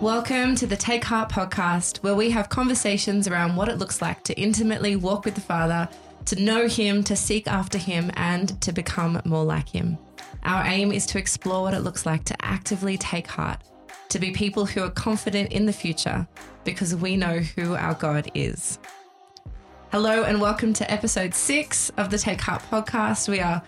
Welcome to the Take Heart podcast, where we have conversations around what it looks like to intimately walk with the Father, to know Him, to seek after Him, and to become more like Him. Our aim is to explore what it looks like to actively take heart, to be people who are confident in the future because we know who our God is. Hello, and welcome to episode six of the Take Heart podcast. We are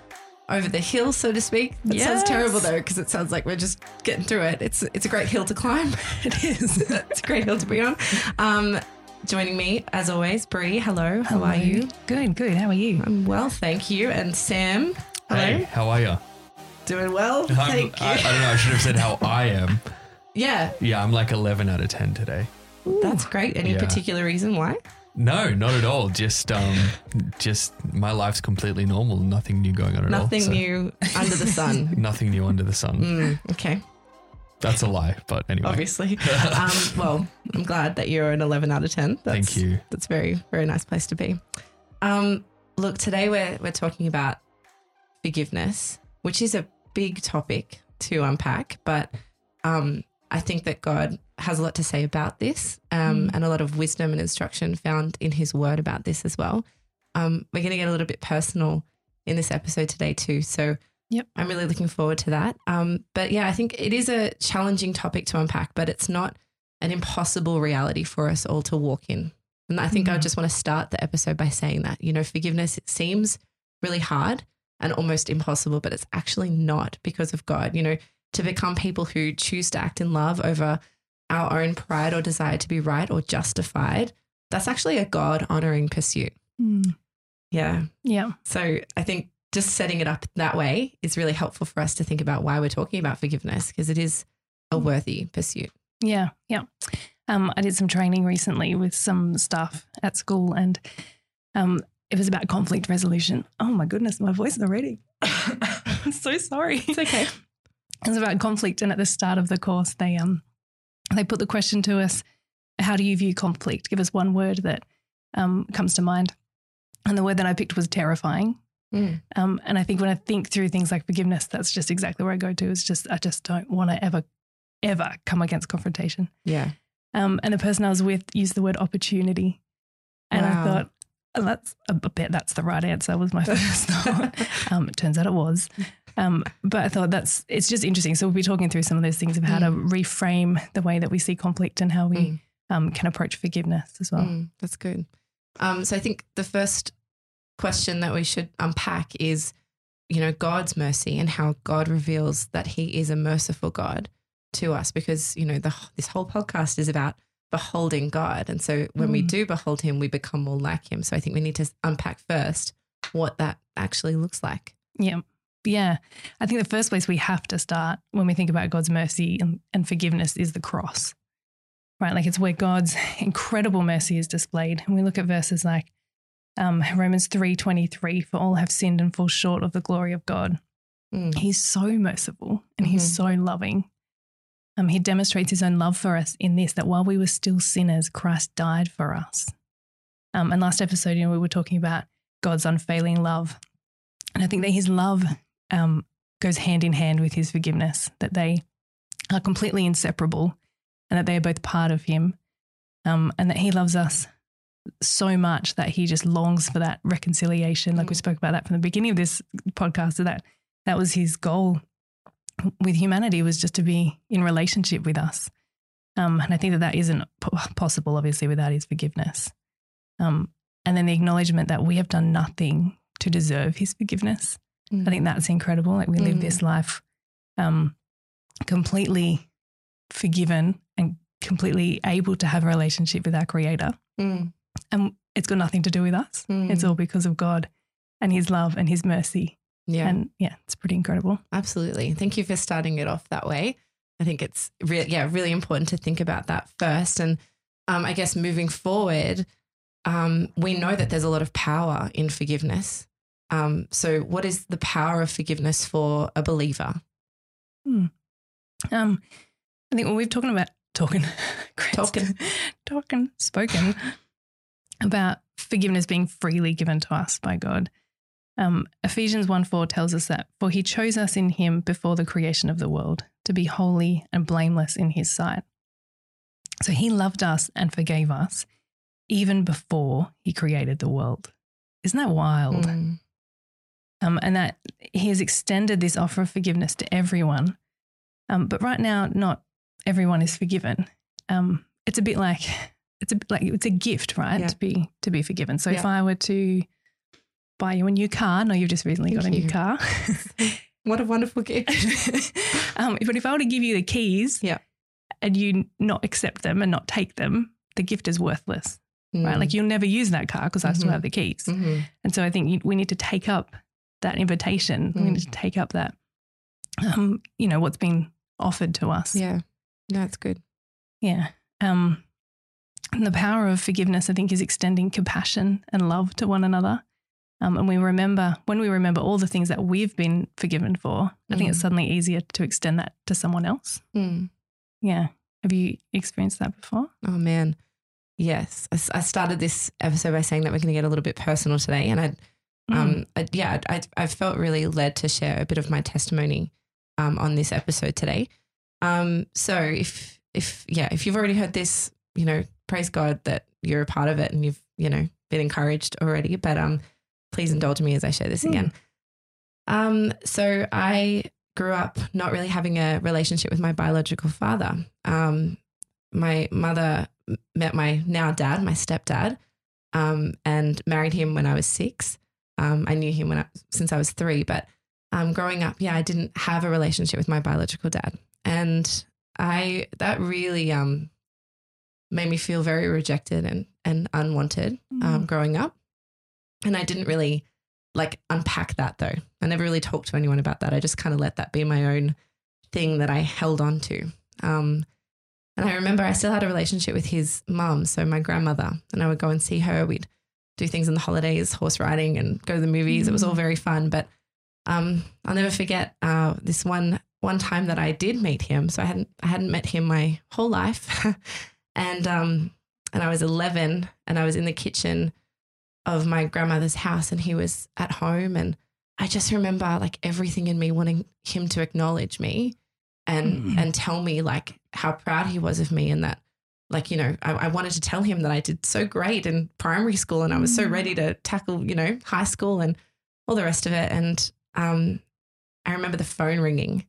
over the hill, so to speak. It Yes. sounds terrible though, because it sounds like we're just getting through it. It's it's a great hill to climb. it is. it's a great hill to be on. Um, joining me, as always, Brie. Hello. How are you? Good, good. How are you? I'm well, thank you. And Sam. Hello. Hey, how are you? Doing well. Thank you. I, I don't know. I should have said how I am. yeah, Yeah, I'm like 11 out of 10 today. that's great. Any Yeah. particular reason why? No, not at all. Just, um, just my life's completely normal. Nothing new going on at all. Nothing so- new under the sun. Nothing new under the sun. Mm, okay, That's a lie, but anyway. obviously. um, well, I'm glad that you're an 11 out of 10. That's, Thank you. That's very, very nice place to be. Um, look, today we're we're talking about forgiveness, which is a big topic to unpack, but um, I think that God has a lot to say about this, um, and a lot of wisdom and instruction found in His Word about this as well. Um, we're going to get a little bit personal in this episode today too, so Yep. I'm really looking forward to that. Um, but yeah, I think it is a challenging topic to unpack, but it's not an impossible reality for us all to walk in. And I think I Mhm. just want to start the episode by saying that, you know, forgiveness it seems really hard and almost impossible, but it's actually not because of God. You know, to become people who choose to act in love over our own pride or desire to be right or justified, that's actually a God honoring pursuit. Yeah. Yeah. So I think just setting it up that way is really helpful for us to think about why we're talking about forgiveness because it is a worthy pursuit. Yeah. Yeah. Um, I did some training recently with some staff at school and um, it was about conflict resolution. Oh my goodness, my voice is already. I'm so sorry. It's okay. It was about conflict, and at the start of the course, they um they put the question to us: How do you view conflict? Give us one word that um, comes to mind. And the word that I picked was terrifying. Mm. Um, and I think when I think through things like forgiveness, that's just exactly where I go to. It's just I just don't want to ever, ever come against confrontation. Yeah. Um, and the person I was with used the word opportunity, and Wow. I thought oh, that's I bet that's the right answer. Was my first thought. Um, it turns out it was. Um, but I thought that's it's just interesting. So we'll be talking through some of those things of how to reframe the way that we see conflict and how we Mm. um, can approach forgiveness as well. Mm, that's good. Um, so I think the first question that we should unpack is, you know, God's mercy and how God reveals that He is a merciful God to us, because you know the this whole podcast is about beholding God, and so when we Mm. do behold Him, we become more like Him. So I think we need to unpack first what that actually looks like. Yeah. Yeah. I think the first place we have to start when we think about God's mercy and, and forgiveness is the cross, right? Like it's where God's incredible mercy is displayed. And we look at verses like um, Romans 3.23, for all have sinned and fall short of the glory of God. Mm. He's so merciful and he's so loving. Um, he demonstrates his own love for us in this, that while we were still sinners, Christ died for us. Um, and last episode, you know, we were talking about God's unfailing love. And I think that his love um, goes hand in hand with his forgiveness, that they are completely inseparable and that they are both part of him. Um, and that he loves us so much that he just longs for that reconciliation. Like we Mm. spoke about that from the beginning of this podcast, so that that was his goal with humanity was just to be in relationship with us. Um, and I think that that isn't po- possible, obviously, without his forgiveness. Um, and then the acknowledgement that we have done nothing to deserve his forgiveness. Mm. I think that's incredible. Like we live Mm. this life um, completely forgiven and completely able to have a relationship with our creator. Mm. And it's got nothing to do with us. It's Mm. all because of God and his love and his mercy. yeah. And yeah, it's pretty incredible. Absolutely. Thank you for starting it off that way. I think it's re- yeah, really important to think about that first. And um, I guess moving forward, um, we know that there's a lot of power in forgiveness. Um, so, what is the power of forgiveness for a believer? Um, I think when we've talking about talking, Talking. talking, spoken about forgiveness being freely given to us by God. Um, Ephesians 1 4 tells us that, for he chose us in him before the creation of the world to be holy and blameless in his sight. So he loved us and forgave us even before he created the world. Isn't that wild? Mm. Um, and that he has extended this offer of forgiveness to everyone. Um, but right now, not everyone is forgiven. Um, it's a bit like it's a like it's a gift, right? Yeah. To be to be forgiven. So if I were to buy you a new car, no, you've just recently got a Thank new car. What a wonderful gift. um, but if I were to give you the keys, Yeah. and you not accept them and not take them, the gift is worthless, right? Like you'll never use that car because I still Mhm. have the keys. Mhm. And so I think we need to take up that invitation. We Mm. need to take up that, um, you know, what's been offered to us. yeah, that's good. Yeah. Um, and the power of forgiveness, I think, is extending compassion and love to one another. Um, and we remember, when we remember all the things that we've been forgiven for, I think it's Mm. suddenly easier to extend that to someone else. Mm. Yeah. Have you experienced that before? Oh man, yes. I started this episode by saying that we're going to get a little bit personal today, and I, Mm. um, I, yeah, I, I felt really led to share a bit of my testimony, um, on this episode today. Um, so if if yeah, if you've already heard this, you know, praise God that you're a part of it and you've you know been encouraged already. But um, please indulge me as I share this Mm. again. Um, so I grew up not really having a relationship with my biological father. Um, my mother met my now dad, my stepdad, um, and married him when I was six. Um, I knew him when I, since I was three, but um, growing up, yeah, I didn't have a relationship with my biological dad, and I that really um, made me feel very rejected and and unwanted um, Mm. growing up, and I didn't really like unpack that though. I never really talked to anyone about that. I just kind of let that be my own thing that I held on to. Um, and I remember I still had a relationship with his mum, so my grandmother, and I would go and see her. We'd do things in the holidays, horse riding, and go to the movies. It was all very fun. But um, I'll never forget uh, this one one time that I did meet him. So I hadn't I hadn't met him my whole life, and um, and I was eleven, and I was in the kitchen of my grandmother's house, and he was at home, and I just remember like everything in me wanting him to acknowledge me and Mm. and tell me like how proud he was of me and that like you know I, I wanted to tell him that I did so great in primary school and I was so Mm. ready to tackle you know high school and all the rest of it and um I remember the phone ringing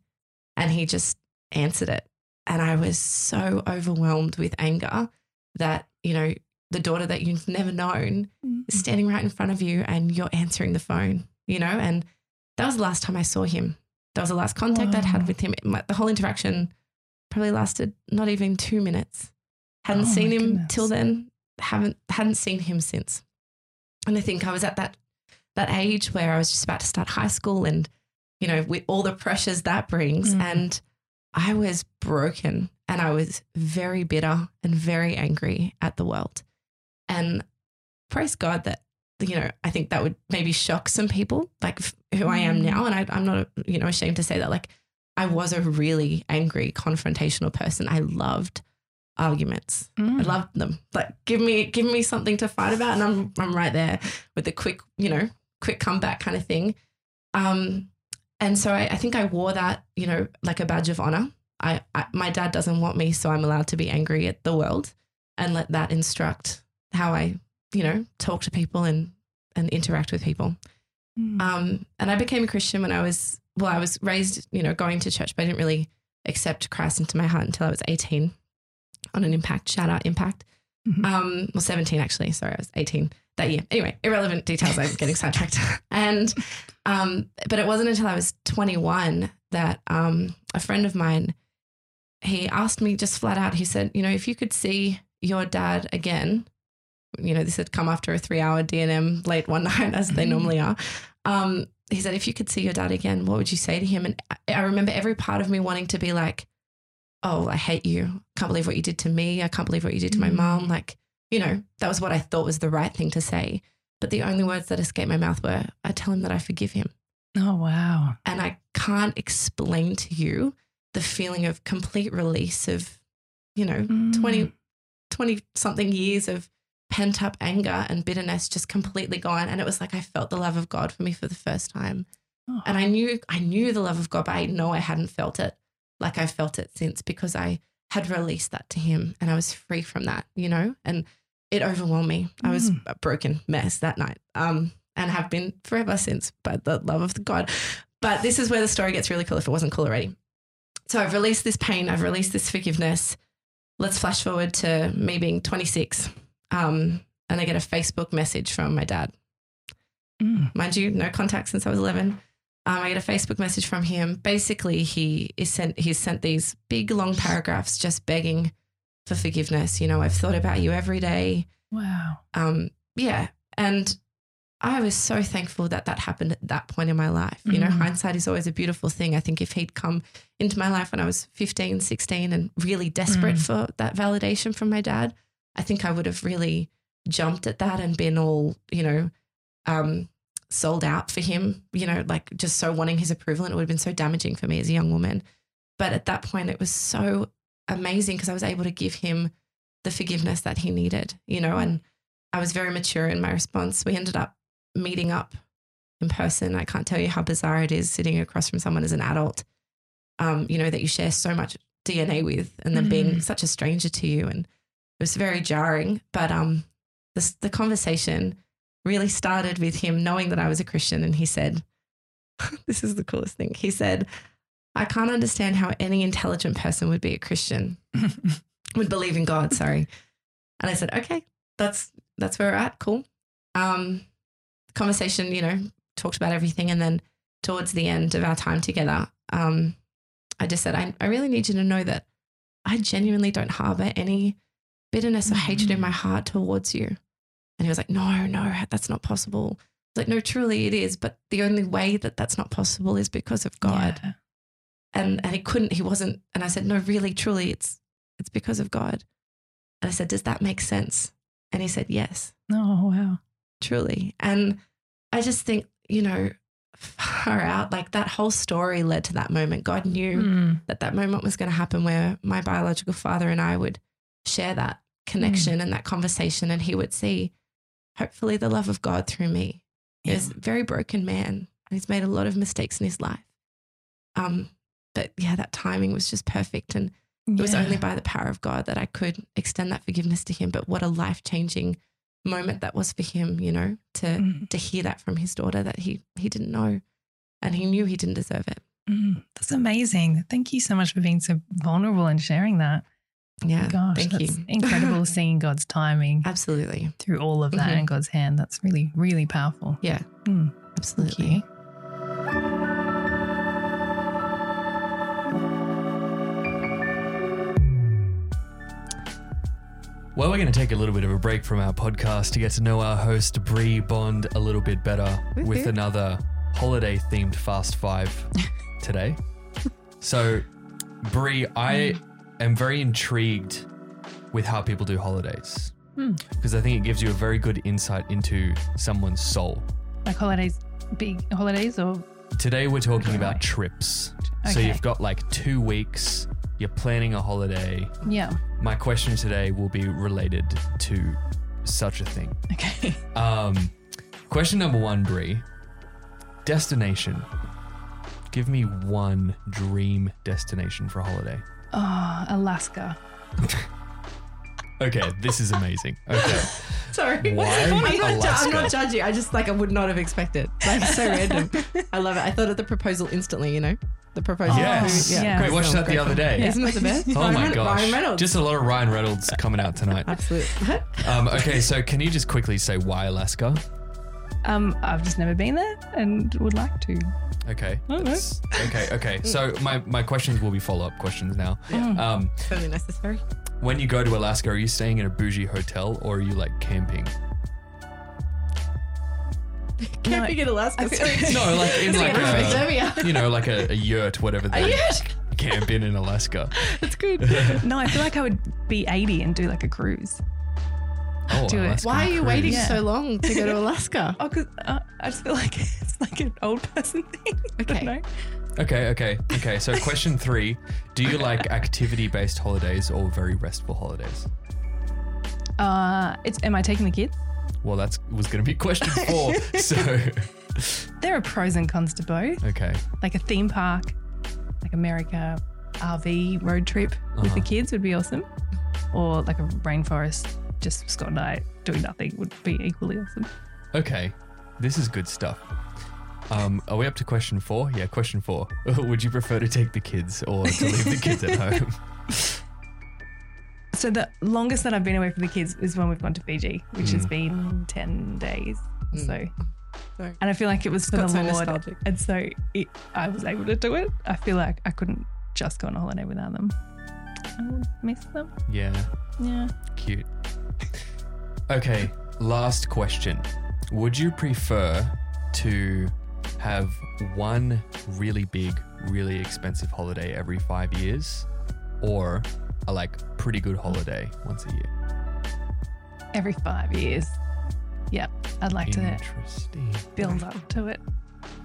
and he just answered it and I was so overwhelmed with anger that you know the daughter that you've never known Mm. is standing right in front of you and you're answering the phone, you know? And that was the last time I saw him. That was the last contact I'd had with him. The whole interaction probably lasted not even two minutes. Hadn't Oh seen him goodness. till then. Haven't hadn't seen him since. And I think I was at that that age where I was just about to start high school and, you know, with all the pressures that brings. Mm. And I was broken and I was very bitter and very angry at the world. And praise God that, you know, I think that would maybe shock some people, like who I am Mm. now. And I, I'm not, you know, ashamed to say that. Like, I was a really angry, confrontational person. I loved arguments. I love them. Like, give me, give me something to fight about, and I'm, I'm right there with the quick, you know, quick comeback kind of thing. Um, and so I, I think I wore that, you know, like a badge of honor. I, I, my dad doesn't want me, so I'm allowed to be angry at the world and let that instruct how I, you know, talk to people and and interact with people. Mm. Um, and I became a Christian when I was well, I was raised, you know, going to church, but I didn't really accept Christ into my heart until I was 18 on an impact. Shout out impact. Mhm. Um, well, 17 actually. Sorry, I was 18 that year. Anyway, irrelevant details. I'm getting sidetracked. And um, but it wasn't until I was 21 that um, a friend of mine he asked me just flat out. He said, you know, if you could see your dad again, you know, this had come after a three-hour DNM late one night, as they Mhm. normally are. Um, he said, if you could see your dad again, what would you say to him? And I remember every part of me wanting to be like, oh, I hate you. Can't believe what you did to me. I can't believe what you did to my Mm. mom. Like, you know, that was what I thought was the right thing to say. But the only words that escaped my mouth were, I tell him that I forgive him. Oh, wow. And I can't explain to you the feeling of complete release of, you know, Mm. 20, 20 something years of pent up anger and bitterness just completely gone. And it was like I felt the love of God for me for the first time. Oh. And I knew I knew the love of God, but I know I hadn't felt it like I felt it since because I had released that to him and I was free from that, you know? And it overwhelmed me. I was Mm. a broken mess that night. Um, and have been forever since by the love of God. But this is where the story gets really cool if it wasn't cool already. So I've released this pain, I've released this forgiveness. Let's flash forward to me being 26. Um, and I get a Facebook message from my dad Mm. mind you, no contact since I was 11. Um, I get a Facebook message from him. Basically, he is sent he's sent these big long paragraphs just begging for forgiveness. You know, I've thought about you every day. Wow. Um, yeah, and I was so thankful that that happened at that point in my life. You know, Mhm. hindsight is always a beautiful thing. I think if he'd come into my life when I was 15, 16 and really desperate Mm. for that validation from my dad, I think I would have really jumped at that and been all, you know, um, sold out for him, you know, like just so wanting his approval. And it would have been so damaging for me as a young woman. But at that point, it was so amazing because I was able to give him the forgiveness that he needed, you know, and I was very mature in my response. We ended up meeting up in person. I can't tell you how bizarre it is sitting across from someone as an adult, um, you know, that you share so much DNA with and then being Mhm. such a stranger to you. And it was very jarring. But um, this, the conversation really started with him knowing that I was a Christian. And he said, This is the coolest thing. He said, I can't understand how any intelligent person would be a Christian, would believe in God, sorry. And I said, Okay, that's that's where we're at. Cool. Um, conversation, you know, talked about everything. And then towards the end of our time together, um, I just said, I, I really need you to know that I genuinely don't harbor any bitterness or hatred in my heart towards you. And he was like, No, no, that's not possible. Like, No, truly it is. But the only way that that's not possible is because of God. Yeah. And and he couldn't, he wasn't. And I said, No, really, truly, it's it's because of God. And I said, Does that make sense? And he said, Yes Oh, wow. truly. And I just think, you know, far out, like that whole story led to that moment. God knew Mm. that that moment was going to happen where my biological father and I would share that connection and that conversation, and he would see, hopefully, the love of God through me. Yeah. He's a very broken man, he's made a lot of mistakes in his life. Um, but yeah, that timing was just perfect, and it was only by the power of God that I could extend that forgiveness to him. But what a life changing moment that was for him, you know, to Mm. to hear that from his daughter that he he didn't know, and he knew he didn't deserve it. Mm. That's amazing. Thank you so much for being so vulnerable and sharing that. Yeah, Gosh, thank that's you. incredible seeing God's timing Absolutely, through all of that Mhm. and God's hand. That's really, really powerful. yeah, Mm. Thank absolutely. you. Well, we're going to take a little bit of a break from our podcast to get to know our host, Bree Bond, a little bit better with another holiday themed Fast Five today. so, Bree, I am very intrigued with how people do holidays Hmm. because I think it gives you a very good insight into someone's soul. Like holidays, big holidays or Today, we're talking about trips. So, Okay. you've got like two weeks, you're planning a holiday. yeah. My question today will be related to such a thing. Okay. Um, question number one, Brie. Destination. Give me one dream destination for a holiday. Oh, Alaska. Okay, this is amazing. Okay, Sorry, Why I'm not, ju- I'm not judging. I just like I would not have expected. Like so random. I love it. I thought of the proposal instantly. You know, the proposal. yes. yeah. Great, watched that the other day. Isn't it the best? Oh Ryan my Ren- gosh. Ryan Reynolds. Just a lot of Ryan Reynolds coming out tonight. Absolutely. Um, okay, so can you just quickly say why Alaska? Um, I've just never been there and would like to. Okay. Okay. that's- Okay, okay. So my, my questions will be follow up questions now. Mm. Um, totally necessary. when you go to Alaska, are you staying in a bougie hotel or are you like camping? Camping in Alaska. No, like in like a, Serbia. you know, like a, a yurt, whatever they Yes, camp in in Alaska. that's good. No, I feel like I would be 80 and do like a cruise. Oh, Do it. Why are you cruise. waiting Yeah. so long to go to Alaska? Oh, because uh, I just feel like it's like an old person thing. I don't Okay. know. Okay, okay, okay. So question three: Do you like activity-based holidays or very restful holidays? Uh, it's am I taking the kids? Well, that was going to be question four. so, There are pros and cons to both. okay. Like a theme park, like America RV road trip with the Uh-huh. kids would be awesome. Or like a rainforest, just Scott and I doing nothing would be equally awesome. Okay. This is good stuff. Um, are we up to question four? Yeah, question four. Would you prefer to take the kids or to leave the kids at home? So the longest that I've been away from the kids is when we've gone to Fiji, which has Mm. been ten days. Mm. So, Sorry. and I feel like it was for got the so Lord, nostalgic. and so it, I was able to do it. I feel like I couldn't just go on a holiday without them. I would miss them. Yeah, Yeah. cute. Okay, last question. Would you prefer to have one really big, really expensive holiday every five years or a like pretty good holiday once a year? Every five years. Yeah. I'd like to Interesting. build up to it.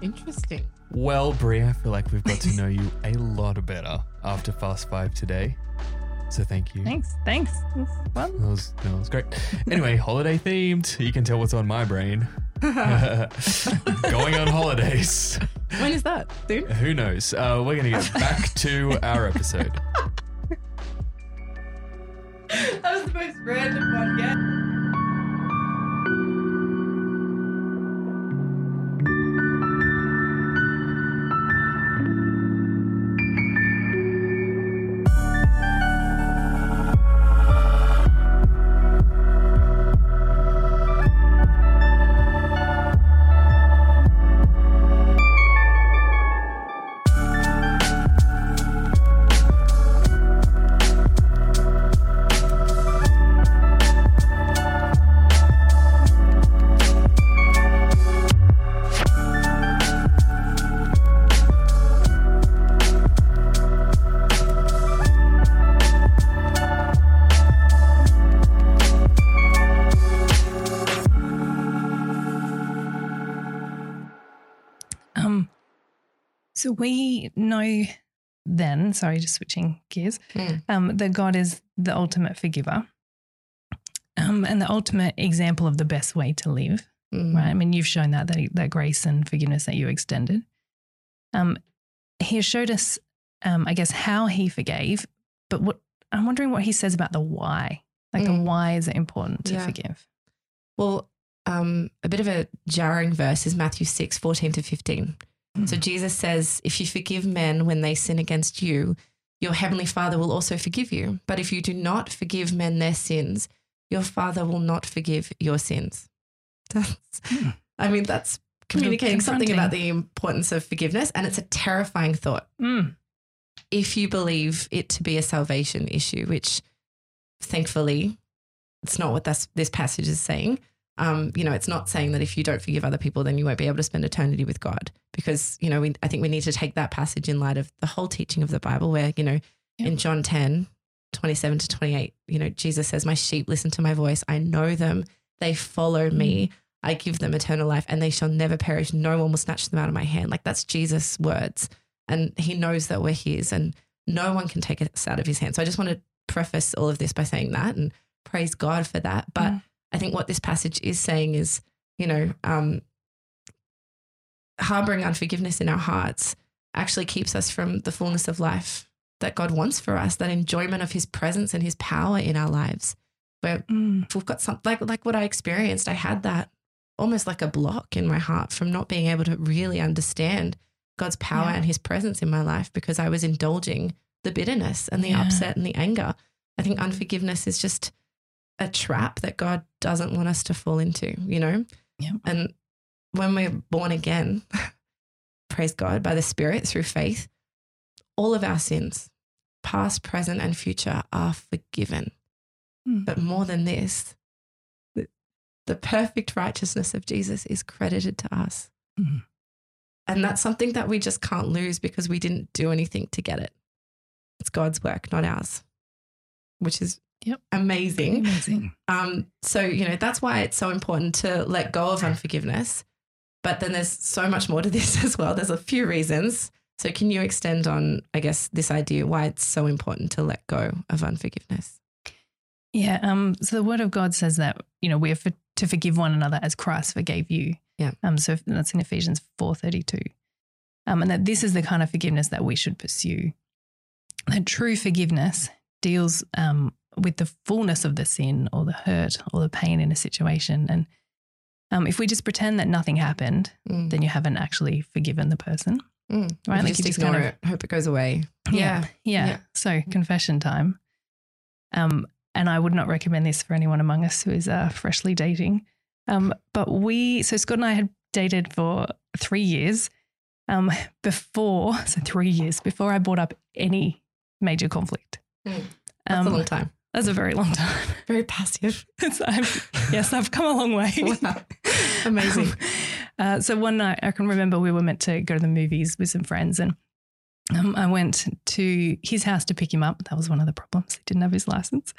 Interesting. Well, Brie, I feel like we've got to know you a lot better after Fast Five today. So thank you. Thanks. Thanks. It's fun. That was, that was great. Anyway, holiday themed. You can tell what's on my brain. Going on holidays. When is that? Soon? Who knows? Uh, we're going to get back to our episode. that was the most random one yet. So we know then, sorry, just switching gears, Mm. um, that God is the ultimate forgiver um, and the ultimate example of the best way to live, Mm. right? I mean, you've shown that, that, that grace and forgiveness that you extended. Um, he has showed us, um, I guess, how he forgave, but what I'm wondering what he says about the why. Like the Mm. why is it important to Yeah. forgive? Well, um, a bit of a jarring verse is Matthew 6, 14 to 15. So Jesus says, If you forgive men when they sin against you, your heavenly Father will also forgive you. But if you do not forgive men their sins, your Father will not forgive your sins. That's, Hmm. I mean, that's communicating something about the importance of forgiveness. And it's a terrifying thought Mm. if you believe it to be a salvation issue, which thankfully it's not what this, this passage is saying. Um, you know, it's not saying that if you don't forgive other people, then you won't be able to spend eternity with God. Because, you know, we, I think we need to take that passage in light of the whole teaching of the Bible, where, you know, Yeah. in John 10, 27 to 28, you know, Jesus says, My sheep listen to my voice. I know them. They follow me. I give them eternal life and they shall never perish. No one will snatch them out of my hand. Like that's Jesus' words. And he knows that we're his and no one can take us out of his hand. So I just want to preface all of this by saying that and praise God for that. But Mm. I think what this passage is saying is, you know, um, harboring unforgiveness in our hearts actually keeps us from the fullness of life that God wants for us, that enjoyment of his presence and his power in our lives. Where Mm. if we've got something like like what I experienced, I had that almost like a block in my heart from not being able to really understand God's power Yeah. and his presence in my life because I was indulging the bitterness and the Yeah. upset and the anger. I think unforgiveness is just a trap that God doesn't want us to fall into, you know? Yeah. And when we're born again, praise God, by the Spirit through faith, all of our sins, past, present, and future, are forgiven. Mm. But more than this, the, the perfect righteousness of Jesus is credited to us. Mhm. And that's something that we just can't lose because we didn't do anything to get it. It's God's work, not ours, which is Yep. amazing. Amazing. Um, so, you know, that's why it's so important to let go of unforgiveness. But then there's so much more to this as well. There's a few reasons. So, can you extend on, I guess, this idea why it's so important to let go of unforgiveness? Yeah. Um, so the word of God says that, you know, we're for, to forgive one another as Christ forgave you. Yeah. Um, so that's in Ephesians 4.32. Um, and that this is the kind of forgiveness that we should pursue. That true forgiveness deals um, with the fullness of the sin or the hurt or the pain in a situation. And um, if we just pretend that nothing happened, Mm. then you haven't actually forgiven the person. Mm. Right, you like just you just ignore kind of- it, hope it goes away. Yeah. Yeah. Yeah. So confession time. Um, and I would not recommend this for anyone among us who is uh, freshly dating. Um, but we, so Scott and I had dated for three years um, before, so three years before I brought up any major conflict. Mm. That's a long time. That's a very long time. Very passive. So I've- yes, I've come a long way. Wow. Amazing. Uh, so one night, I can remember we were meant to go to the movies with some friends, and um, I went to his house to pick him up. That was one of the problems; he didn't have his license.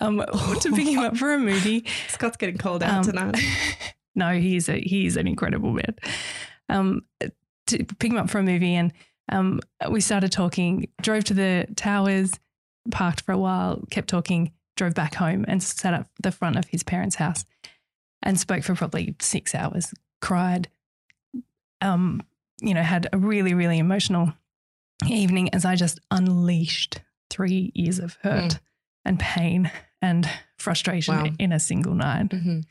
Um, to pick him up for a movie. Scott's getting called Um, out tonight. no, he's a he's an incredible man. Um, to pick him up for a movie, and um, we started talking. Drove to the towers, parked for a while, kept talking. Drove back home and sat at the front of his parents' house, and spoke for probably six hours. Cried, um, you know, had a really really emotional evening as I just unleashed three years of hurt Mm. and pain and frustration Wow. in a single night. Mhm.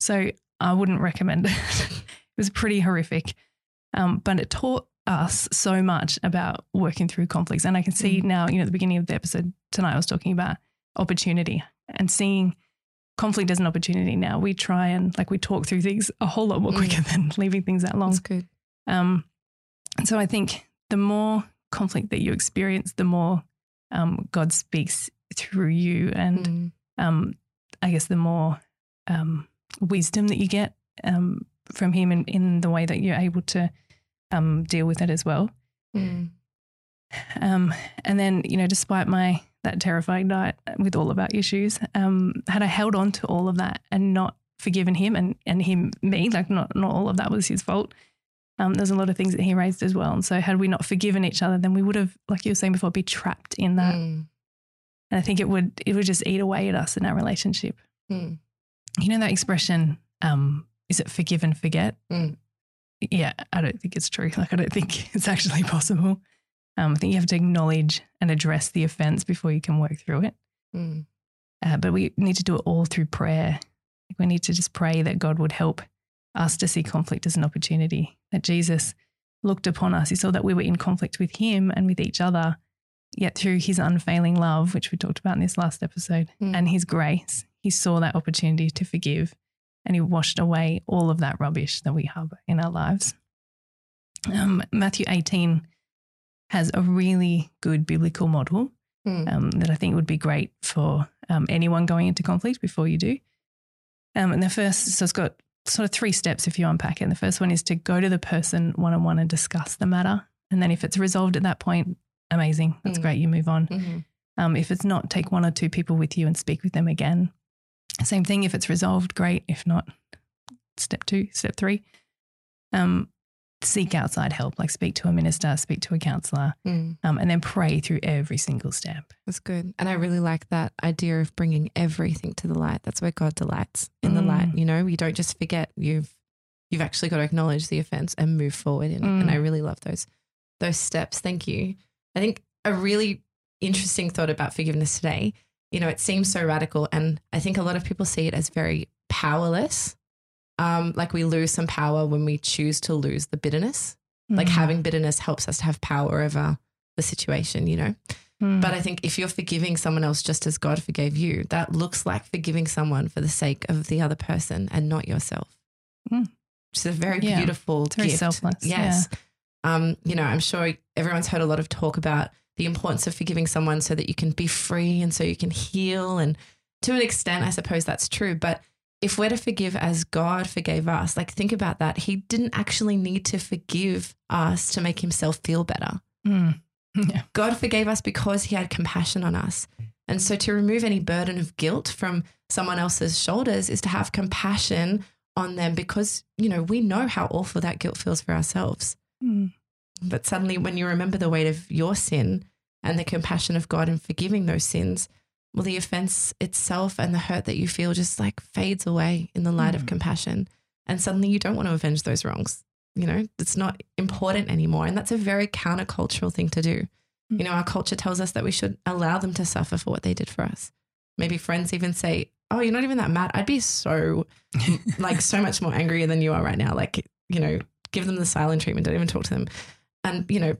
So I wouldn't recommend it. it was pretty horrific. Um, but it taught us so much about working through conflicts. And I can see Mm. now, you know, at the beginning of the episode tonight, I was talking about opportunity and seeing conflict as an opportunity now. We try and like we talk through things a whole lot more Mm. quicker than leaving things that long. That's good. Um, and so I think the more conflict that you experience, the more um, God speaks through you. And Mm. um, I guess the more um, wisdom that you get um, from him in, in the way that you're able to um, deal with it as well. Mm. Um, and then, you know, despite my that terrifying night with all of our issues, um, had I held on to all of that and not forgiven him and and him me, like not not all of that was his fault. Um, there's a lot of things that he raised as well. And so had we not forgiven each other, then we would have, like you were saying before, be trapped in that. Mm. And I think it would it would just eat away at us in our relationship. Mm. You know that expression, um, is it forgive and forget? Mm. Yeah, I don't think it's true. Like I don't think it's actually possible. Um, I think you have to acknowledge and address the offense before you can work through it. Mm. Uh, but we need to do it all through prayer. Like we need to just pray that God would help us to see conflict as an opportunity. That Jesus looked upon us. He saw that we were in conflict with Him and with each other. Yet through His unfailing love, which we talked about in this last episode, Mm. and His grace, He saw that opportunity to forgive, and He washed away all of that rubbish that we harbor in our lives. Um, Matthew 18 has a really good biblical model Mm. um, that I think would be great for um, anyone going into conflict before you do. Um, and the first, so it's got sort of three steps if you unpack it. And the first one is to go to the person one on one and discuss the matter. And then if it's resolved at that point, amazing. That's Mm. great. You move on. Mhm. Um, if it's not, take one or two people with you and speak with them again. Same thing. If it's resolved, great. If not, step two, step three. Um, seek outside help, like speak to a minister, speak to a counselor, Mm. um, and then pray through every single step. That's good. And I really like that idea of bringing everything to the light. That's where God delights in the Mm. light. You know, you don't just forget you've you've actually got to acknowledge the offense and move forward in it. And Mm. I really love those those steps. Thank you. I think a really interesting thought about forgiveness today, you know, it seems so radical and I think a lot of people see it as very powerless. Um, like we lose some power when we choose to lose the bitterness. Like Mm. having bitterness helps us to have power over the situation, you know. Mm. But I think if you're forgiving someone else just as God forgave you, that looks like forgiving someone for the sake of the other person and not yourself. Mm. Which is a very Yeah. beautiful very gift. selfless, Yes. Um, you know, I'm sure everyone's heard a lot of talk about the importance of forgiving someone so that you can be free and so you can heal. And to an extent, I suppose that's true. But if we're to forgive as God forgave us, like think about that. He didn't actually need to forgive us to make himself feel better. Mm. Yeah. God forgave us because he had compassion on us. And so to remove any burden of guilt from someone else's shoulders is to have compassion on them because, you know, we know how awful that guilt feels for ourselves. Mm. But suddenly when you remember the weight of your sin and the compassion of God in forgiving those sins, well, the offense itself and the hurt that you feel just like fades away in the light of Mm. compassion. And suddenly you don't want to avenge those wrongs. You know, it's not important anymore. And that's a very countercultural thing to do. Mm. You know, our culture tells us that we should allow them to suffer for what they did for us. Maybe friends even say, Oh, you're not even that mad. I'd be so, like, so much more angrier than you are right now. Like, you know, give them the silent treatment. Don't even talk to them. And, you know,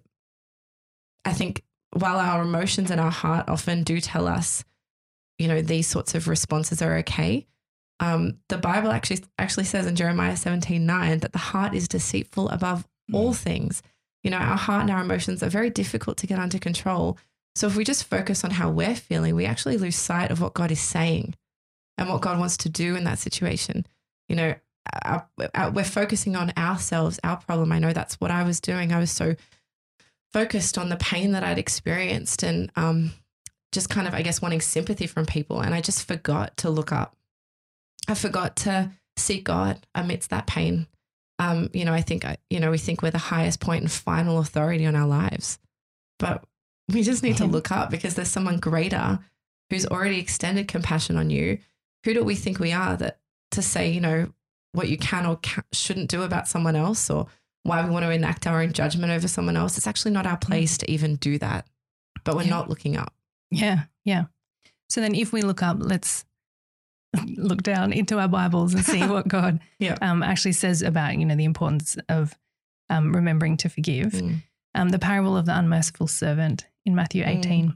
I think while our emotions and our heart often do tell us, you know, these sorts of responses are okay, um, the Bible actually actually says in Jeremiah 17 9 that the heart is deceitful above all things. You know, our heart and our emotions are very difficult to get under control. So if we just focus on how we're feeling, we actually lose sight of what God is saying and what God wants to do in that situation. You know, our, our, we're focusing on ourselves, our problem. I know that's what I was doing. I was so focused on the pain that I'd experienced and um, just kind of, I guess, wanting sympathy from people. And I just forgot to look up. I forgot to seek God amidst that pain. Um, you know, I think, I- you know, we think we're the highest point and final authority on our lives, but we just need to look up because there's someone greater who's already extended compassion on you. Who do we think we are that to say, you know, what you can or ca shouldn't do about someone else or why we want to enact our own judgment over someone else? It's actually not our place to even do that, but we're Yeah. not looking up. Yeah, yeah. So then, if we look up, let's look down into our Bibles and see what God Yeah. um, actually says about you know the importance of um, remembering to forgive. Mm. Um, the parable of the unmerciful servant in Matthew Mm. 18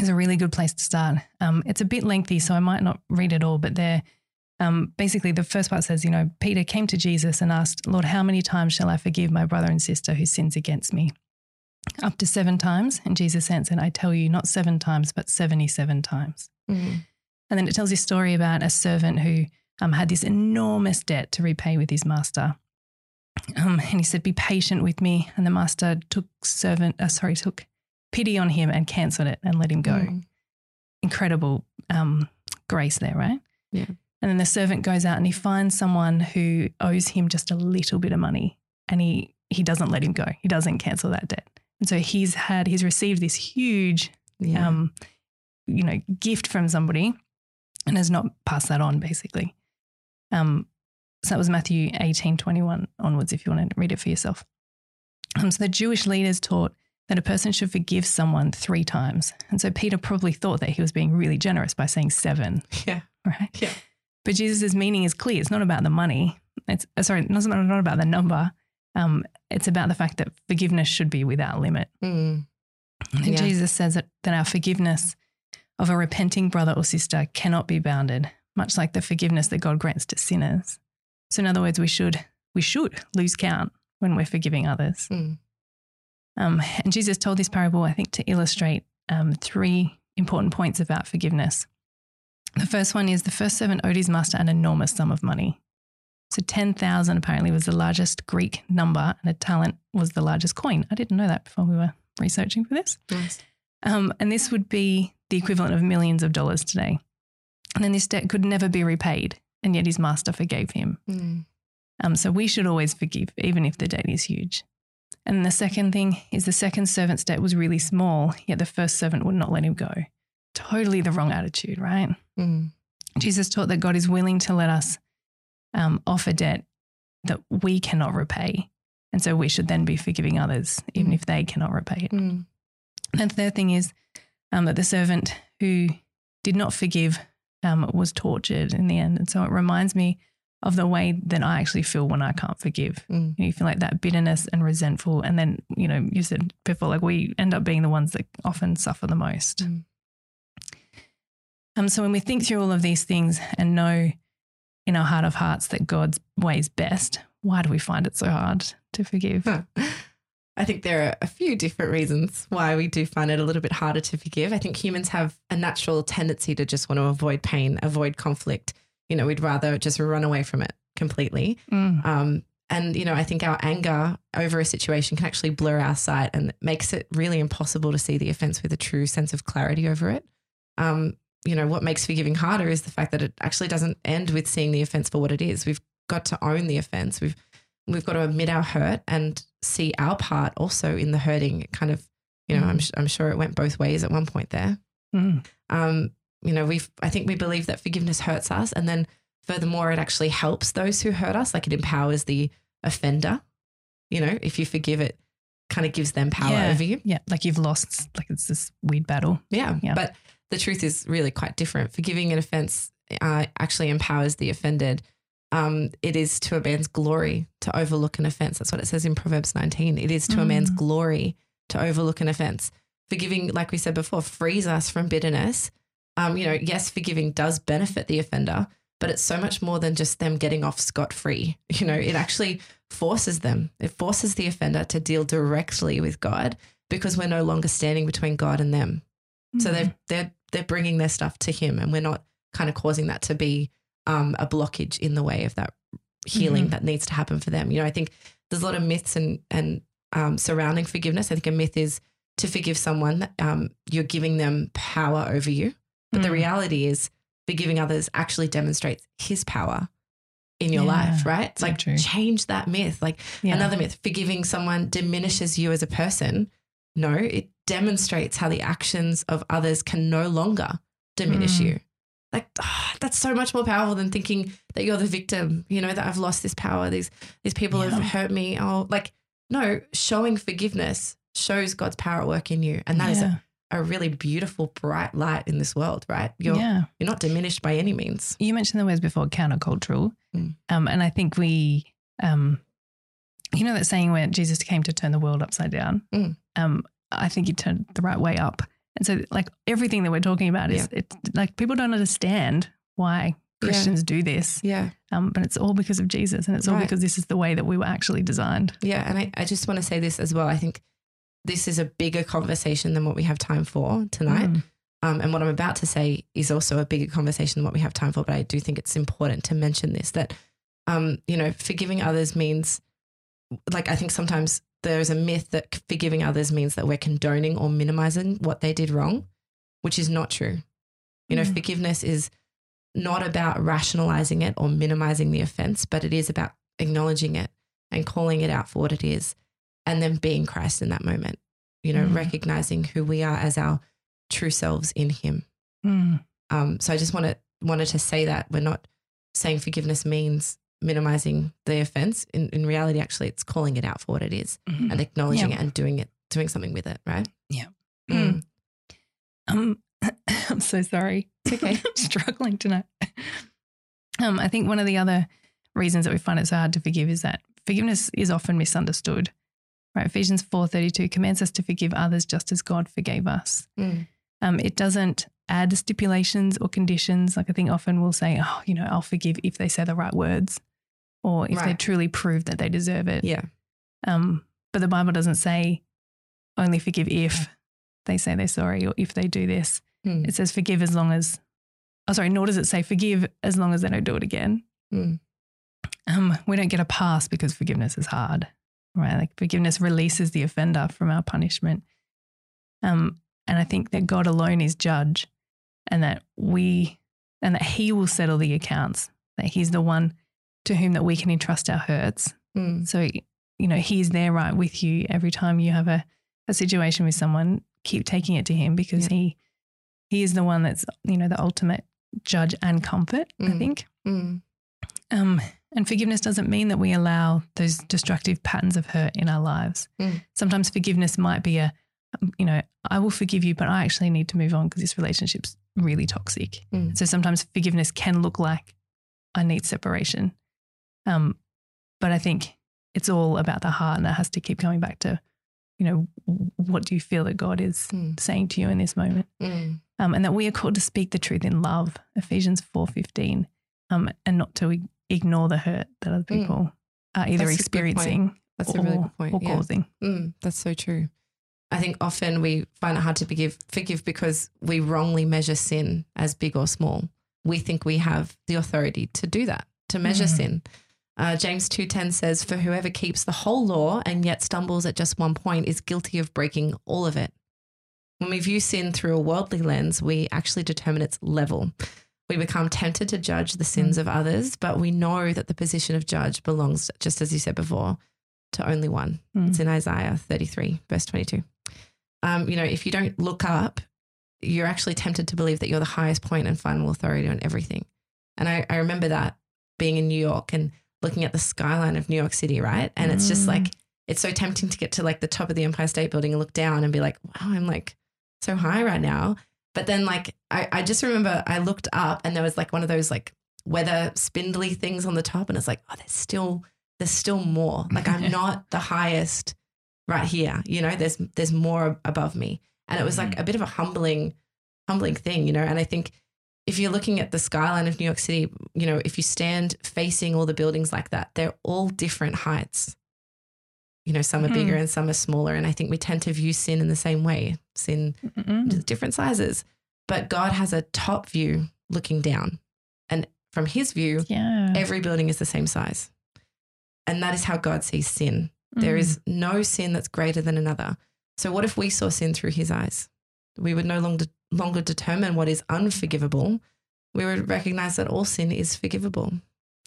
is a really good place to start. Um, it's a bit lengthy, so I might not read it all, but there, um, basically, the first part says, you know, Peter came to Jesus and asked, Lord, how many times shall I forgive my brother and sister who sins against me? Up to seven times. And Jesus answered, I tell you, not seven times, but 77 times. Mm. And then it tells you a story about a servant who um, had this enormous debt to repay with his master. Um, and he said, "Be patient with me." And the master took servant, uh, sorry, took pity on him and cancelled it and let him go. Mm. Incredible um, grace there, right? Yeah. And then the servant goes out and he finds someone who owes him just a little bit of money, and he he doesn't let him go. He doesn't cancel that debt. And so he's had he's received this huge Yeah. um, you know, gift from somebody and has not passed that on, basically. Um, so that was Matthew 18, 21 onwards, if you want to read it for yourself. Um, so the Jewish leaders taught that a person should forgive someone three times. And so Peter probably thought that he was being really generous by saying seven, yeah. right? Yeah. But Jesus' meaning is clear. It's not about the money. It's uh, sorry, not, not about the number. Um, it's about the fact that forgiveness should be without limit. Mm. And Yeah. Jesus says that, that our forgiveness of a repenting brother or sister cannot be bounded, much like the forgiveness that God grants to sinners. So in other words, we should we should lose count when we're forgiving others. Mm. Um, and Jesus told this parable, I think, to illustrate um, three important points about forgiveness. The first one is the first servant owed his master an enormous sum of money. So 10,000 apparently was the largest Greek number, and a talent was the largest coin. I didn't know that before we were researching for this. Nice. Um, and this would be the equivalent of millions of dollars today. And then this debt could never be repaid, and yet his master forgave him. Mm. Um, so we should always forgive, even if the debt is huge. And the second thing is the second servant's debt was really small, yet the first servant would not let him go. Totally the wrong attitude, right? Mm. Jesus taught that God is willing to let us um, off a debt that we cannot repay. And so we should then be forgiving others, even Mm. if they cannot repay it. Mm. And the third thing is um, that the servant who did not forgive um, was tortured in the end. And so it reminds me of the way that I actually feel when I can't forgive. Mm. You, know, you feel like that bitterness and resentful. And then, you know, you said before, like we end up being the ones that often suffer the most. Mm. Um, so when we think through all of these things and know in our heart of hearts that God's way is best, why do we find it so hard to forgive? Huh. I think there are a few different reasons why we do find it a little bit harder to forgive. I think humans have a natural tendency to just want to avoid pain, avoid conflict. You know, we'd rather just run away from it completely. Mm, Um, and, you know, I think our anger over a situation can actually blur our sight and makes it really impossible to see the offense with a true sense of clarity over it. Um, you know, what makes forgiving harder is the fact that it actually doesn't end with seeing the offense for what it is. We've got to own the offense. We've we've got to admit our hurt and see our part also in the hurting. It kind of, you know, I'm I'm sure it went both ways at one point there. mm, Um, you know, we've I think we believe that forgiveness hurts us, and then furthermore, it actually helps those who hurt us. Like it empowers the offender. You know, if you forgive it, kind of gives them power yeah. over you. Yeah, like you've lost, like it's this weird battle. Yeah. Yeah. But the truth is really quite different. Forgiving an offense uh, actually empowers the offended. Um, it is to a man's glory to overlook an offense. That's what it says in Proverbs 19. It is to a man's Mm. glory to overlook an offense. Forgiving, like we said before, frees us from bitterness. Um, you know, yes, forgiving does benefit the offender, but it's so much more than just them getting off scot free. You know, it actually forces them, it forces the offender to deal directly with God because we're no longer standing between God and them. So Mm. they're they're they're bringing their stuff to him, and we're not kind of causing that to be um, a blockage in the way of that healing Mhm. that needs to happen for them. You know, I think there's a lot of myths and and um, surrounding forgiveness. I think a myth is to forgive someone, um, you're giving them power over you, but the Mm. reality is forgiving others actually demonstrates His power in your Yeah, life, right? so like true. change that myth. Like Yeah. Another myth forgiving someone diminishes you as a person. No, it demonstrates how the actions of others can no longer diminish Mm. you. Like ah, that's so much more powerful than thinking that you're the victim, you know, that I've lost this power. These these people Yeah. have hurt me. Oh, like no, showing forgiveness shows God's power at work in you. And that is yeah. a, a really beautiful, bright light in this world, right? You're yeah. you're not diminished by any means. You mentioned the words before, countercultural. Mm. Um, and I think we, um, you know, that saying where Jesus came to turn the world upside down. Mm. Um, I think you turned the right way up. And so, like, everything that we're talking about is it, like people don't understand why Yeah. Christians do this. Yeah. Um, but it's all because of Jesus. And it's all Right. because this is the way that we were actually designed. Yeah, and I, I just want to say this as well. I think this is a bigger conversation than what we have time for tonight. Mm. Um, and what I'm about to say is also a bigger conversation than what we have time for. But I do think it's important to mention this that, um, you know, forgiving others means, like, I think sometimes there's a myth that forgiving others means that we're condoning or minimizing what they did wrong, which is not true. You know, Mm. forgiveness is not about rationalizing it or minimizing the offense, but it is about acknowledging it and calling it out for what it is and then being Christ in that moment, you know, Mm. recognizing who we are as our true selves in Him. Mm. Um, so I just wanted wanted to say that we're not saying forgiveness means minimizing the offense. In, in reality, actually, it's calling it out for what it is Mhm. and acknowledging Yeah. it and doing it, doing something with it, right? Yeah. Mm. Um, I'm so sorry. It's okay. I'm struggling tonight. Um, I think one of the other reasons that we find it so hard to forgive is that forgiveness is often misunderstood. Right? Ephesians 4:32 commands us to forgive others just as God forgave us. Mm. Um, it doesn't add stipulations or conditions. Like I think often we'll say, oh, you know, I'll forgive if they say the right words or if they truly prove that they deserve it. Yeah. Um, but the Bible doesn't say only forgive if they say they're sorry or if they do this. Mm. It says forgive as long as, oh, sorry, nor does it say forgive as long as they don't do it again. Mm. Um, we don't get a pass because forgiveness is hard, right? Like forgiveness releases the offender from our punishment. Um, and I think that God alone is judge and that we, and that he will settle the accounts, that he's the one to whom that we can entrust our hurts. Mm. So, you know, he's there right with you every time you have a, a situation with someone, keep taking it to him because Yeah. he he is the one that's, you know, the ultimate judge and comfort, I Mm. think. Mm. Um, and forgiveness doesn't mean that we allow those destructive patterns of hurt in our lives. Mm. Sometimes forgiveness might be a, um, you know, I will forgive you, but I actually need to move on because this relationship's really toxic. Mm. So sometimes forgiveness can look like I need separation. Um, but I think it's all about the heart and it has to keep coming back to, you know, what do you feel that God is Mm. saying to you in this moment? Mm. um, and that we are called to speak the truth in love, Ephesians four fifteen, um, and not to ignore the hurt that other Mm. people are either That's a good point. experiencing That's or, a really good point. or yeah. causing. Mm, that's so true. I think often we find it hard to forgive, forgive because we wrongly measure sin as big or small. We think we have the authority to do that, to measure Mhm. sin. Uh, James 2.10 says, For whoever keeps the whole law and yet stumbles at just one point is guilty of breaking all of it. When we view sin through a worldly lens, we actually determine its level. We become tempted to judge the sins of others, but we know that the position of judge belongs, just as you said before, to only one. Mm. It's in Isaiah 33, verse 22. Um, you know, if you don't look up, you're actually tempted to believe that you're the highest point and final authority on everything. And I, I remember that being in New York and looking at the skyline of New York City, right? And it's just Mm. like, it's so tempting to get to like the top of the Empire State Building and look down and be like, wow, I'm like so high right now. But then, like, I, I just remember I looked up and there was like one of those like weather spindly things on the top. And it's like, oh, there's still, there's still more. Like, I'm not the highest right here. You know, there's, there's more above me. And it was like a bit of a humbling, humbling thing, you know. And I think if you're looking at the skyline of New York City, you know, if you stand facing all the buildings like that, they're all different heights. You know, some are Mhm. bigger and some are smaller. And I think we tend to view sin in the same way sin, Mm-mm. different sizes. But God has a top view looking down. And from his view, Yeah. every building is the same size. And that is how God sees sin. There Mm. is no sin that's greater than another. So what if we saw sin through his eyes? We would no longer longer determine what is unforgivable. We would recognize that all sin is forgivable.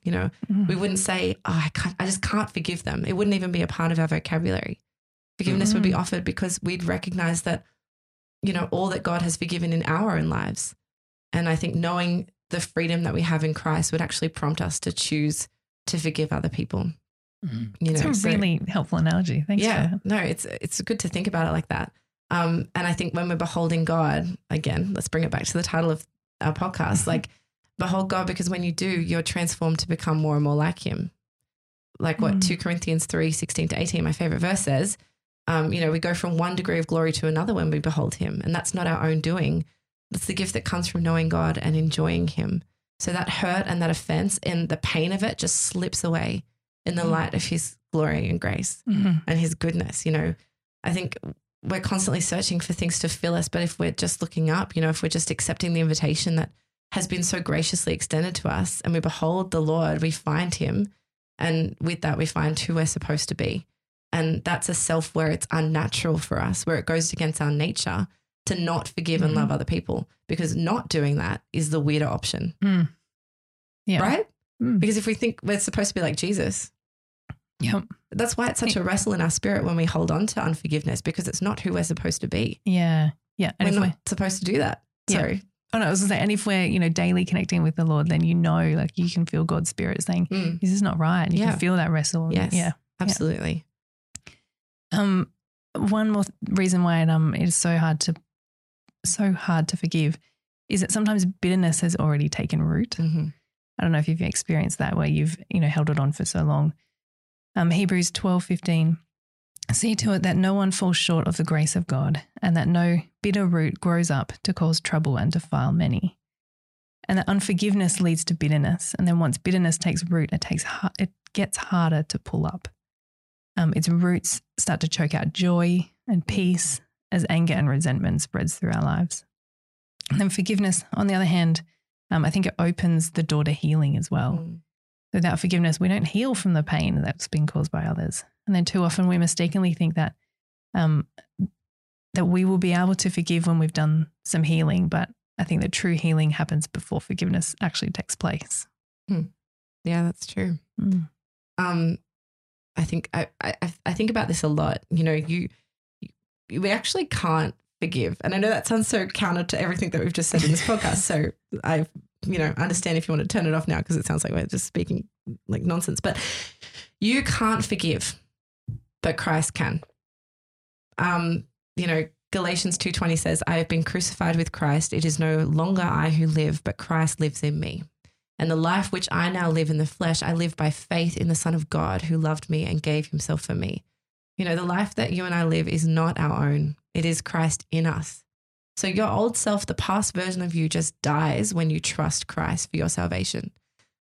You know, Mm. we wouldn't say, "Oh, I can't I just can't forgive them." It wouldn't even be a part of our vocabulary. Forgiveness would be Mhm. offered because we'd recognize that you know all that God has forgiven in our own lives. And I think knowing the freedom that we have in Christ would actually prompt us to choose to forgive other people. Mhm. You know, It's a so- really helpful analogy. Thanks yeah, no, it's it's good to think about it like that. Um, and I think when we're beholding God, again, let's bring it back to the title of our podcast, like behold God, because when you do, you're transformed to become more and more like Him. Like what Mm. two Corinthians three sixteen to eighteen, my favorite verse says. Um, you know, we go from one degree of glory to another when we behold Him, and that's not our own doing. It's the gift that comes from knowing God and enjoying Him. So that hurt and that offense and the pain of it just slips away in the Mm. light of His glory and grace Mhm. and his goodness. You know, I think we're constantly searching for things to fill us, but if we're just looking up, you know, if we're just accepting the invitation that has been so graciously extended to us and we behold the Lord, we find him. And with that, we find who we're supposed to be. And that's a self where it's unnatural for us, where it goes against our nature to not forgive and Mhm. love other people, because not doing that is the weirder option, Mm. Yeah. right? Mm. Because if we think we're supposed to be like Jesus, Yep. That's why it's such a wrestle in our spirit when we hold on to unforgiveness because it's not who we're supposed to be. Yeah. Yeah. And we're not we're, supposed to do that. Yeah. Sorry. oh no, I was gonna say, and if we're, you know, daily connecting with the Lord, then you know, like you can feel God's spirit saying, Mm, this is not right. And you Yeah. can feel that wrestle. Yes. Yeah. absolutely. Um, one more th- reason why it, um, it is so hard to, so hard to forgive is that sometimes bitterness has already taken root. Mhm. I don't know if you've experienced that where you've, you know, held it on for so long. Um, Hebrews twelve fifteen. See to it that no one falls short of the grace of God, and that no bitter root grows up to cause trouble and defile many. And that unforgiveness leads to bitterness, and then once bitterness takes root, it takes it gets harder to pull up. Um, its roots start to choke out joy and peace as anger and resentment spreads through our lives. And then forgiveness, on the other hand, um, I think it opens the door to healing as well. Mm. Without forgiveness, we don't heal from the pain that's been caused by others. And then too often we mistakenly think that um, that we will be able to forgive when we've done some healing, but I think that true healing happens before forgiveness actually takes place. Yeah, that's true. Mm. Um, I think I, I I think about this a lot. You know, you, you we actually can't forgive, and I know that sounds so counter to everything that we've just said in this podcast. So I, you know, understand if you want to turn it off now because it sounds like we're just speaking like nonsense. But you can't forgive, but Christ can. Um, you know, Galatians two twenty says, "I have been crucified with Christ. It is no longer I who live, but Christ lives in me." And the life which I now live in the flesh, I live by faith in the Son of God who loved me and gave himself for me. You know, the life that you and I live is not our own, it is Christ in us. So your old self, the past version of you, just dies when you trust Christ for your salvation.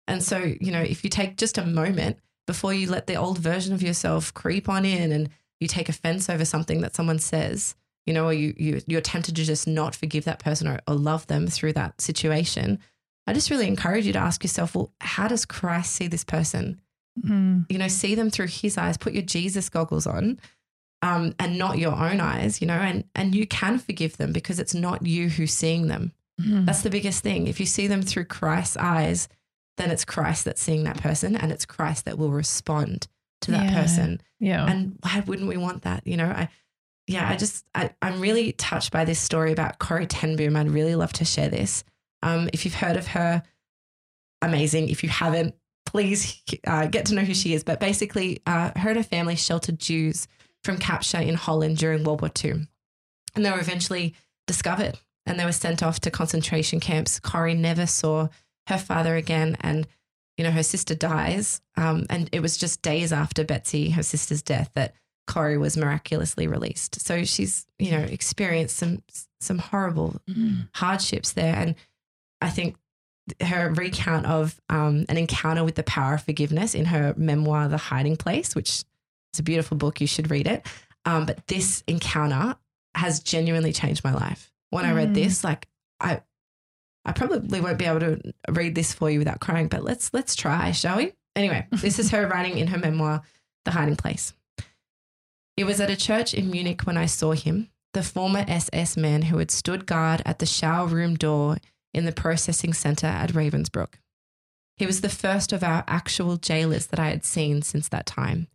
And so, you know, if you take just a moment before you let the old version of yourself creep on in and you take offense over something that someone says, you know, or you, you you're tempted to just not forgive that person or, or love them through that situation, I just really encourage you to ask yourself, well, how does Christ see this person? Mm. You know, see them through his eyes, put your Jesus goggles on, um, and not your own eyes, you know, and and you can forgive them because it's not you who's seeing them. Mm. That's the biggest thing. If you see them through Christ's eyes, then it's Christ that's seeing that person and it's Christ that will respond to that Yeah. person. Yeah. And why wouldn't we want that? You know, I yeah, I just, I, I'm really touched by this story about Corrie Ten Boom. I'd really love to share this. Um, if you've heard of her, amazing. If you haven't, please uh, get to know who she is. But basically, uh, her and her family sheltered Jews from capture in Holland during World War II. And they were eventually discovered and they were sent off to concentration camps. Corrie never saw her father again. And, you know, her sister dies. Um, and it was just days after Betsy, her sister's death, that Corrie was miraculously released. So she's, you know, experienced some some horrible Mm. hardships there. And I think her recount of um, an encounter with the power of forgiveness in her memoir, The Hiding Place, which is a beautiful book. You should read it. Um, but this encounter has genuinely changed my life. When I read Mm. this, like I, I probably won't be able to read this for you without crying. But let's let's try, shall we? Anyway, this is her writing in her memoir, The Hiding Place. It was at a church in Munich when I saw him, the former SS man who had stood guard at the shower room door in the processing center at Ravensbrück. He was the first of our actual jailers that I had seen since that time.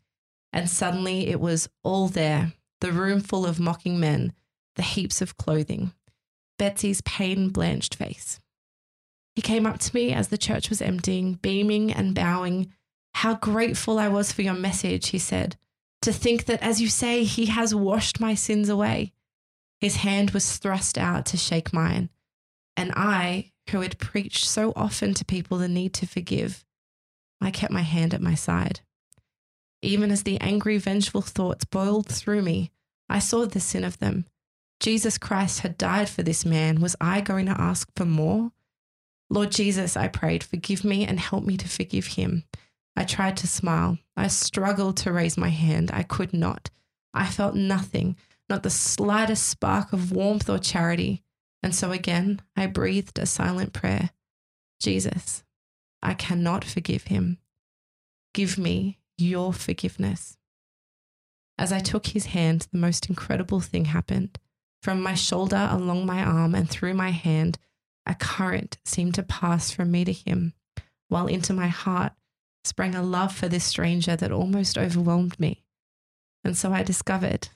And suddenly it was all there the room full of mocking men, the heaps of clothing, Betsy's pain blanched face. He came up to me as the church was emptying, beaming and bowing. How grateful I was for your message, he said. To think that, as you say, he has washed my sins away. His hand was thrust out to shake mine. And I, who had preached so often to people the need to forgive, I kept my hand at my side. Even as the angry, vengeful thoughts boiled through me, I saw the sin of them. Jesus Christ had died for this man. Was I going to ask for more? Lord Jesus, I prayed, forgive me and help me to forgive him. I tried to smile. I struggled to raise my hand. I could not. I felt nothing, not the slightest spark of warmth or charity. And so again, I breathed a silent prayer Jesus, I cannot forgive him. Give me your forgiveness. As I took his hand, the most incredible thing happened. From my shoulder along my arm and through my hand, a current seemed to pass from me to him, while into my heart sprang a love for this stranger that almost overwhelmed me. And so I discovered,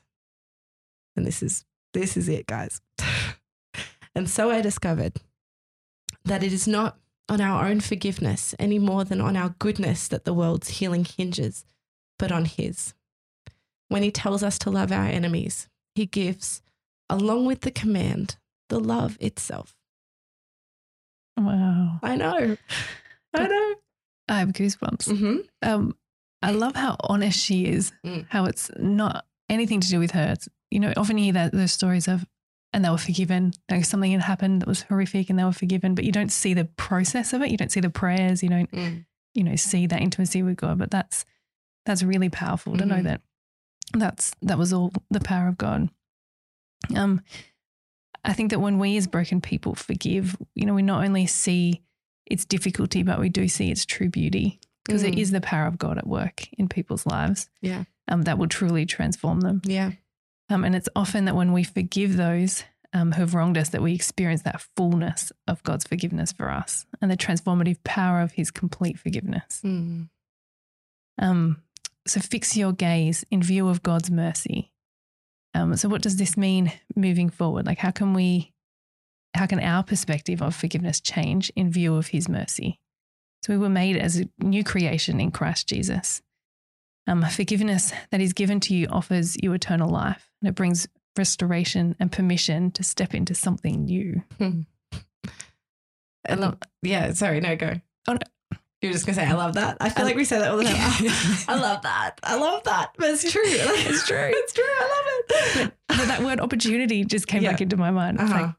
and this is this is it, guys. and so I discovered that it is not on our own forgiveness any more than on our goodness that the world's healing hinges, but on his. When he tells us to love our enemies, he gives, along with the command, the love itself. Wow. I know. I know. I have goosebumps. hmm Um, I love how honest she is, Mm. how it's not anything to do with her. It's, you know, often you hear that those stories of, and they were forgiven. Like something had happened that was horrific and they were forgiven, but you don't see the process of it. You don't see the prayers. You don't, Mm. you know, see that intimacy with God. But that's, that's really powerful to know Mhm. that that's, that was all the power of God. Um, I think that when we as broken people forgive, you know, we not only see its difficulty, but we do see its true beauty because it Mm. is the power of God at work in people's lives Yeah. um, that will truly transform them. Yeah. Um, and it's often that when we forgive those um, who have wronged us, that we experience that fullness of God's forgiveness for us and the transformative power of His complete forgiveness. Mm. Um, so fix your gaze in view of God's mercy. Um, so what does this mean moving forward? Like how can we, how can our perspective of forgiveness change in view of His mercy? So we were made as a new creation in Christ Jesus. Um, forgiveness that is given to you offers you eternal life, and it brings restoration and permission to step into something new. I love, yeah, sorry, no, go. Oh, no. You were just going to say, I love that. I feel I- like we say that all the time. I love that. I love that. But it's true. Like, It's true. It's true. I love it. But that word opportunity just came Yeah. back into my mind. Uh-huh. like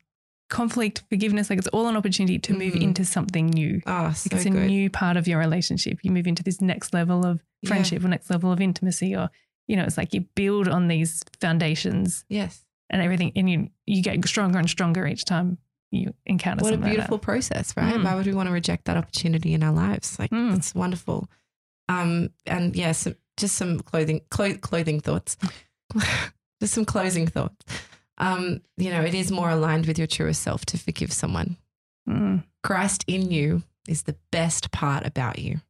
conflict, forgiveness, like it's all an opportunity to move Mhm. into something new. Oh, so it's a good. new part of your relationship. You move into this next level of Yeah. friendship or next level of intimacy, or you know, it's like you build on these foundations yes. and everything, and you you get stronger and stronger each time you encounter What a something like beautiful process, right? Mm. Why would we want to reject that opportunity in our lives? Like, Mm. it's wonderful. Um, and yeah, some, just some clothing, clo- clothing thoughts, just some closing thoughts. Um, you know, it is more aligned with your truest self to forgive someone. Mm. Christ in you is the best part about you.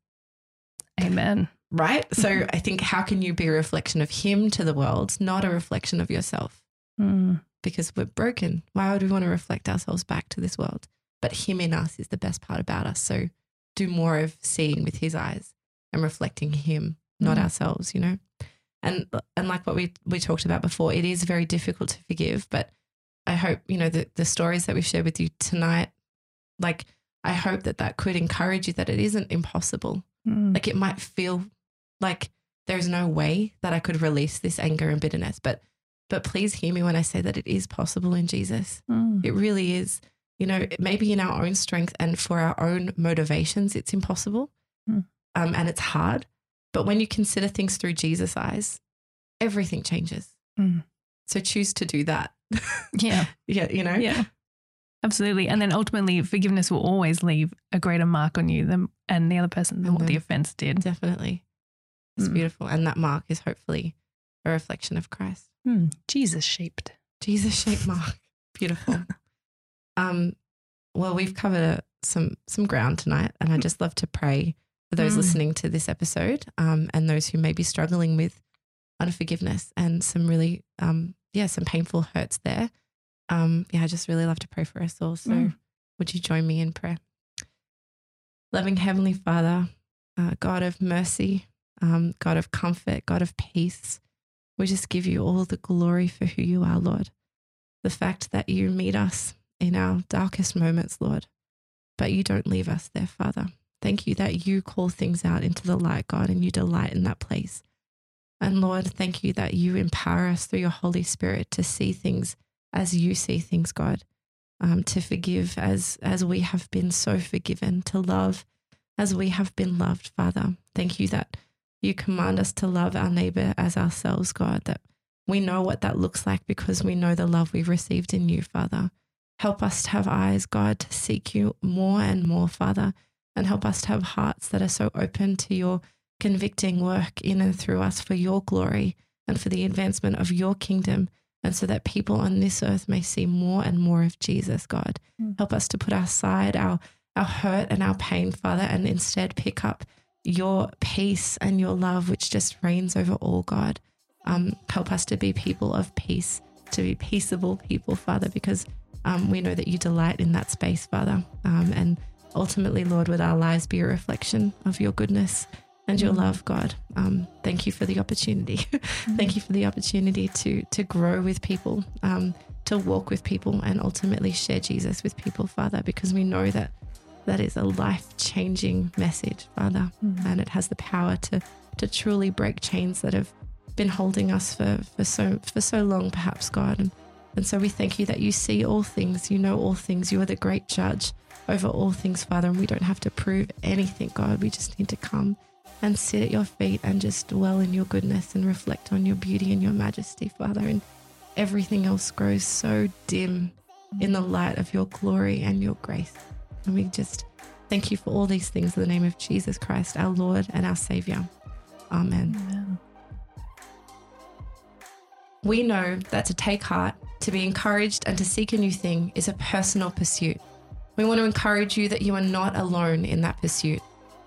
Amen. right? So I think how can you be a reflection of him to the world, not a reflection of yourself? Mm. Because we're broken. Why would we want to reflect ourselves back to this world? But him in us is the best part about us. So do more of seeing with his eyes and reflecting him, not Mm. ourselves, you know? And and like what we we talked about before, it is very difficult to forgive, but I hope, you know, the the stories that we've shared with you tonight, like I hope that that could encourage you that it isn't impossible. Mm. Like it might feel like there's no way that I could release this anger and bitterness, but but please hear me when I say that it is possible in Jesus. Mm. It really is. You know, maybe in our own strength and for our own motivations, it's impossible Hmm. um, and it's hard. But when you consider things through Jesus' eyes, everything changes. Mm. So choose to do that. Yeah. yeah, you know? Yeah. Absolutely. And then ultimately, forgiveness will always leave a greater mark on you than and the other person than what the offense did. Definitely. It's Mm. beautiful. And that mark is hopefully a reflection of Christ. Mm. Jesus shaped. Jesus shaped mark. Beautiful. um, well, we've covered uh, some some ground tonight, and I just love to pray for those Mm. listening to this episode, um, and those who may be struggling with unforgiveness and some really, um, yeah, some painful hurts there. Um, yeah, I just really love to pray for us all. So, Mm. would you join me in prayer? Loving Heavenly Father, uh, God of mercy, um, God of comfort, God of peace, we just give you all the glory for who you are, Lord. The fact that you meet us in our darkest moments, Lord, but you don't leave us there, Father. Thank you that you call things out into the light, God, and you delight in that place. And Lord, thank you that you empower us through your Holy Spirit to see things as you see things, God, um, to forgive as as we have been so forgiven, to love as we have been loved, Father. Thank you that you command us to love our neighbor as ourselves, God, that we know what that looks like because we know the love we've received in you, Father. Help us to have eyes, God, to seek you more and more, Father, and help us to have hearts that are so open to your convicting work in and through us for your glory and for the advancement of your kingdom, and so that people on this earth may see more and more of Jesus, God. Mm. Help us to put aside our, our hurt and our pain, Father, and instead pick up your peace and your love, which just reigns over all, God. Um, help us to be people of peace, to be peaceable people, Father, because um, we know that you delight in that space, Father. Um, and ultimately, Lord, would our lives be a reflection of your goodness and your Mm. love, God. Um, thank you for the opportunity. thank you for the opportunity to to grow with people, um, to walk with people, and ultimately share Jesus with people, Father, because we know that that is a life changing message, Father, Mm. and it has the power to to truly break chains that have been holding us for for so for so long, perhaps, God. And and so we thank you that you see all things, you know all things, you are the great judge over all things, Father, and we don't have to prove anything, God. We just need to come and sit at your feet and just dwell in your goodness and reflect on your beauty and your majesty, Father. And everything else grows so dim in the light of your glory and your grace. And we just thank you for all these things in the name of Jesus Christ, our Lord and our Savior. Amen. Amen. We know that to take heart, to be encouraged, and to seek a new thing is a personal pursuit. We want to encourage you that you are not alone in that pursuit.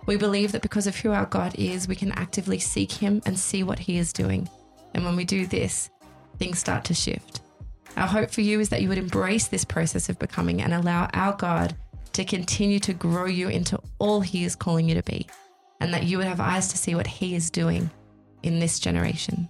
We believe that because of who our God is, we can actively seek Him and see what He is doing. And when we do this, things start to shift. Our hope for you is that you would embrace this process of becoming and allow our God to continue to grow you into all He is calling you to be, and that you would have eyes to see what He is doing in this generation.